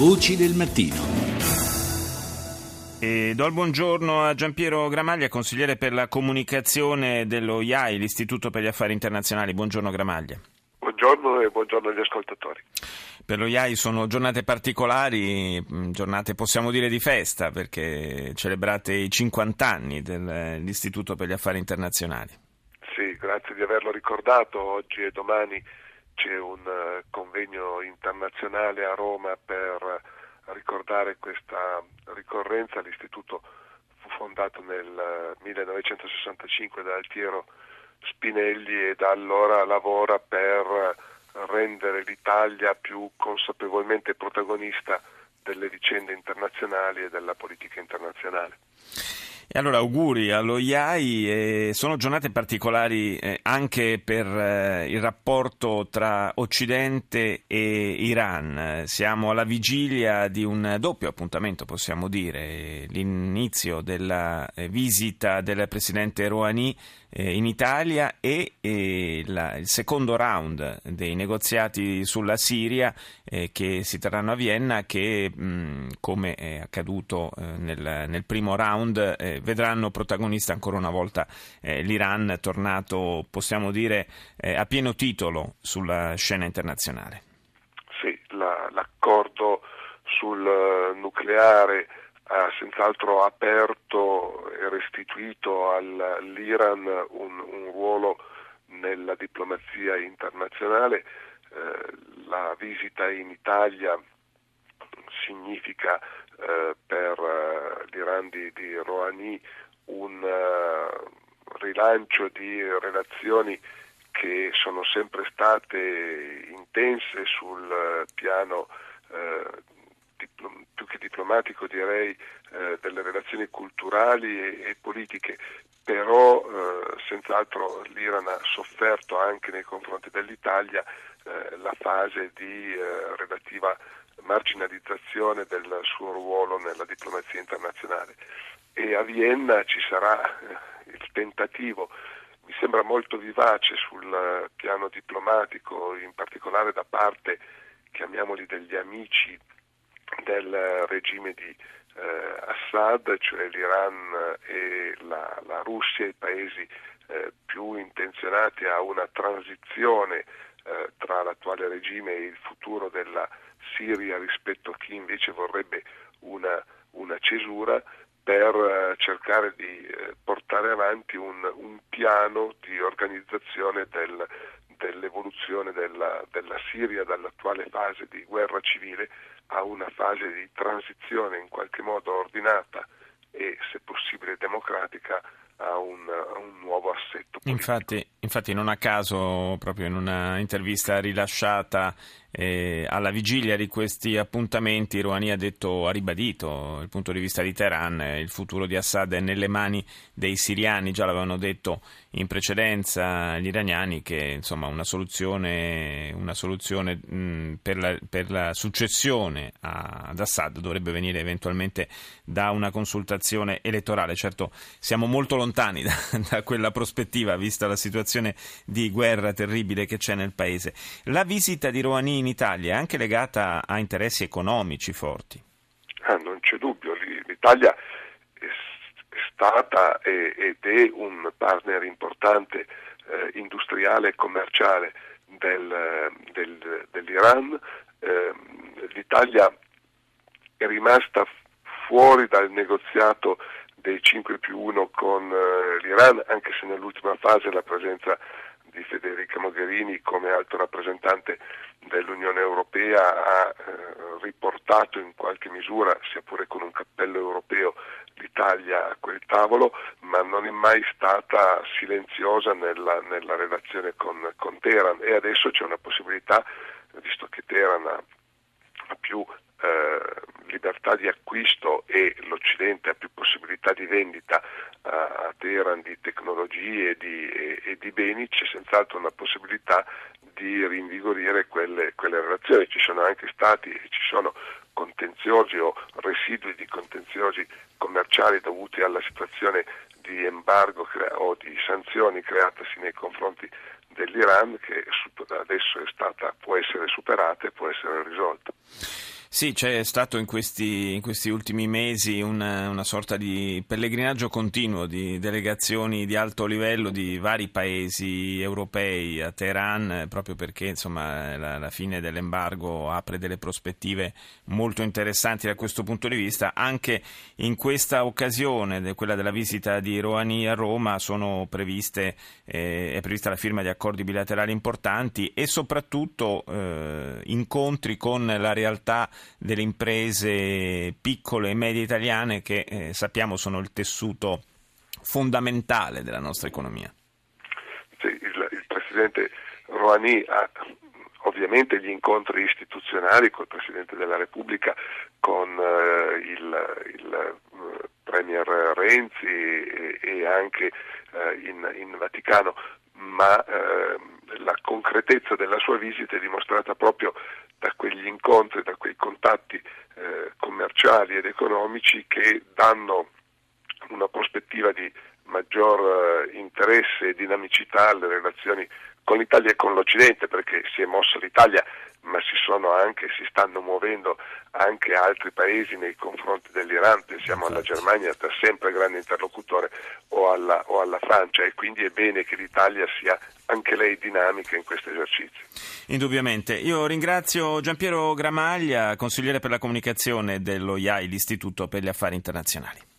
Voci del mattino. E do il buongiorno a Giampiero Gramaglia, consigliere per la comunicazione dello IAI, l'Istituto per gli Affari Internazionali. Buongiorno Gramaglia. Buongiorno e buongiorno agli ascoltatori. Per lo IAI sono giornate particolari, giornate possiamo dire di festa, perché celebrate i 50 anni dell'Istituto per gli Affari Internazionali. Sì, grazie di averlo ricordato. Oggi e domani c'è un eh, convegno internazionale a Roma per ricordare questa ricorrenza. L'Istituto fu fondato nel 1965 eh, da Altiero Spinelli e da allora lavora per rendere l'Italia più consapevolmente protagonista delle vicende internazionali e della politica internazionale. E allora auguri allo IAI, eh, sono giornate particolari eh, anche per eh, il rapporto tra Occidente e Iran. Siamo alla vigilia di un doppio appuntamento, possiamo dire, l'inizio della eh, visita del presidente Rouhani eh, in Italia e eh, la, il secondo round dei negoziati sulla Siria che si terranno a Vienna che, mh, come è accaduto nel, nel, primo round, vedranno protagonista ancora una volta eh, l'Iran tornato, possiamo dire, eh, a pieno titolo sulla scena internazionale. Sì, la, l'accordo sul eh, nucleare ha senz'altro aperto e restituito all'Iran un, un ruolo nella diplomazia internazionale. Eh, la visita in Italia significa eh, per eh, l'Iran di, di Rouhani un rilancio di relazioni che sono sempre state intense sul piano più che diplomatico direi delle relazioni culturali e, politiche, però senz'altro l'Iran ha sofferto anche nei confronti dell'Italia la fase di relativa marginalizzazione del suo ruolo nella diplomazia internazionale. E a Vienna ci sarà eh, il tentativo, mi sembra molto vivace sul piano diplomatico, in particolare da parte, chiamiamoli degli amici del regime di eh, Assad, cioè l'Iran e la, la Russia, i paesi eh, più intenzionati a una transizione eh, tra l'attuale regime e il futuro della Siria rispetto a chi invece vorrebbe una, una cesura per eh, cercare di eh, portare avanti un, un, piano di organizzazione del, dell'evoluzione della, della, Siria dall'attuale fase di guerra civile a una fase di transizione in qualche modo ordinata e se possibile democratica un, un nuovo assetto. Infatti, infatti, non a caso, proprio in una intervista rilasciata eh, alla vigilia di questi appuntamenti, Rouhani ha, detto, ha ribadito il punto di vista di Teheran, eh, il futuro di Assad è nelle mani dei siriani, già l'avevano detto in precedenza gli iraniani che insomma, una soluzione, una soluzione mh, per, la, per, la, successione a, ad Assad dovrebbe venire eventualmente da una consultazione elettorale. Certo siamo molto lontani da, da quella prospettiva, vista la situazione di guerra terribile che c'è nel paese. La visita di Rouhani in Italia è anche legata a interessi economici forti? Ah, non c'è dubbio, l'Italia è stata ed è un partner importante eh, industriale e commerciale del, del, dell'Iran. Eh, L'Italia è rimasta fuori dal negoziato dei 5 più 1 con eh, l'Iran, anche se nell'ultima fase la presenza di Federica Mogherini come alto rappresentante dell'Unione Europea ha eh, riportato in qualche misura, sia pure con un cappello europeo, l'Italia a quel tavolo, ma non è mai stata silenziosa nella, nella relazione con, con, Teheran. E adesso c'è una possibilità, visto che Teheran ha, più eh, libertà di acquisto e l'Occidente ha più possibilità di vendita a Teheran di tecnologie e di, e, e di beni, c'è senz'altro una possibilità di rinvigorire quelle, quelle relazioni. Ci sono anche stati e ci sono contenziosi o residui di contenziosi commerciali dovuti alla situazione di embargo o di sanzioni creatasi nei confronti dell'Iran che adesso stata, può essere superata e può essere risolta. Sì, c'è stato in questi, in questi ultimi mesi una, una, sorta di pellegrinaggio continuo di delegazioni di alto livello di vari paesi europei a Teheran, proprio perché insomma, la, la, fine dell'embargo apre delle prospettive molto interessanti da questo punto di vista. Anche in questa occasione, quella della visita di Rouhani a Roma, previste, eh, è prevista la firma di accordi bilaterali importanti e soprattutto eh, incontri con la realtà delle imprese piccole e medie italiane che eh, sappiamo sono il tessuto fondamentale della nostra economia. Sì, il, il Presidente Rouhani ha ovviamente gli incontri istituzionali con il Presidente della Repubblica, con eh, il, il eh, Premier Renzi e, e anche eh, in, in, Vaticano, ma eh, la concretezza della sua visita è dimostrata proprio da quegli incontri, da quei contatti eh, commerciali ed economici che danno una prospettiva di maggior eh, interesse e dinamicità alle relazioni con l'Italia e con l'Occidente, perché si è mossa l'Italia, ma si sono anche, si stanno muovendo anche altri paesi nei confronti dell'Iran, pensiamo alla Germania da sempre grande interlocutore o alla, o alla Francia e quindi è bene che l'Italia sia anche lei dinamica in questo esercizio. Indubbiamente. Io ringrazio Giampiero Gramaglia, consigliere per la comunicazione dello IAI, l'Istituto per gli Affari Internazionali.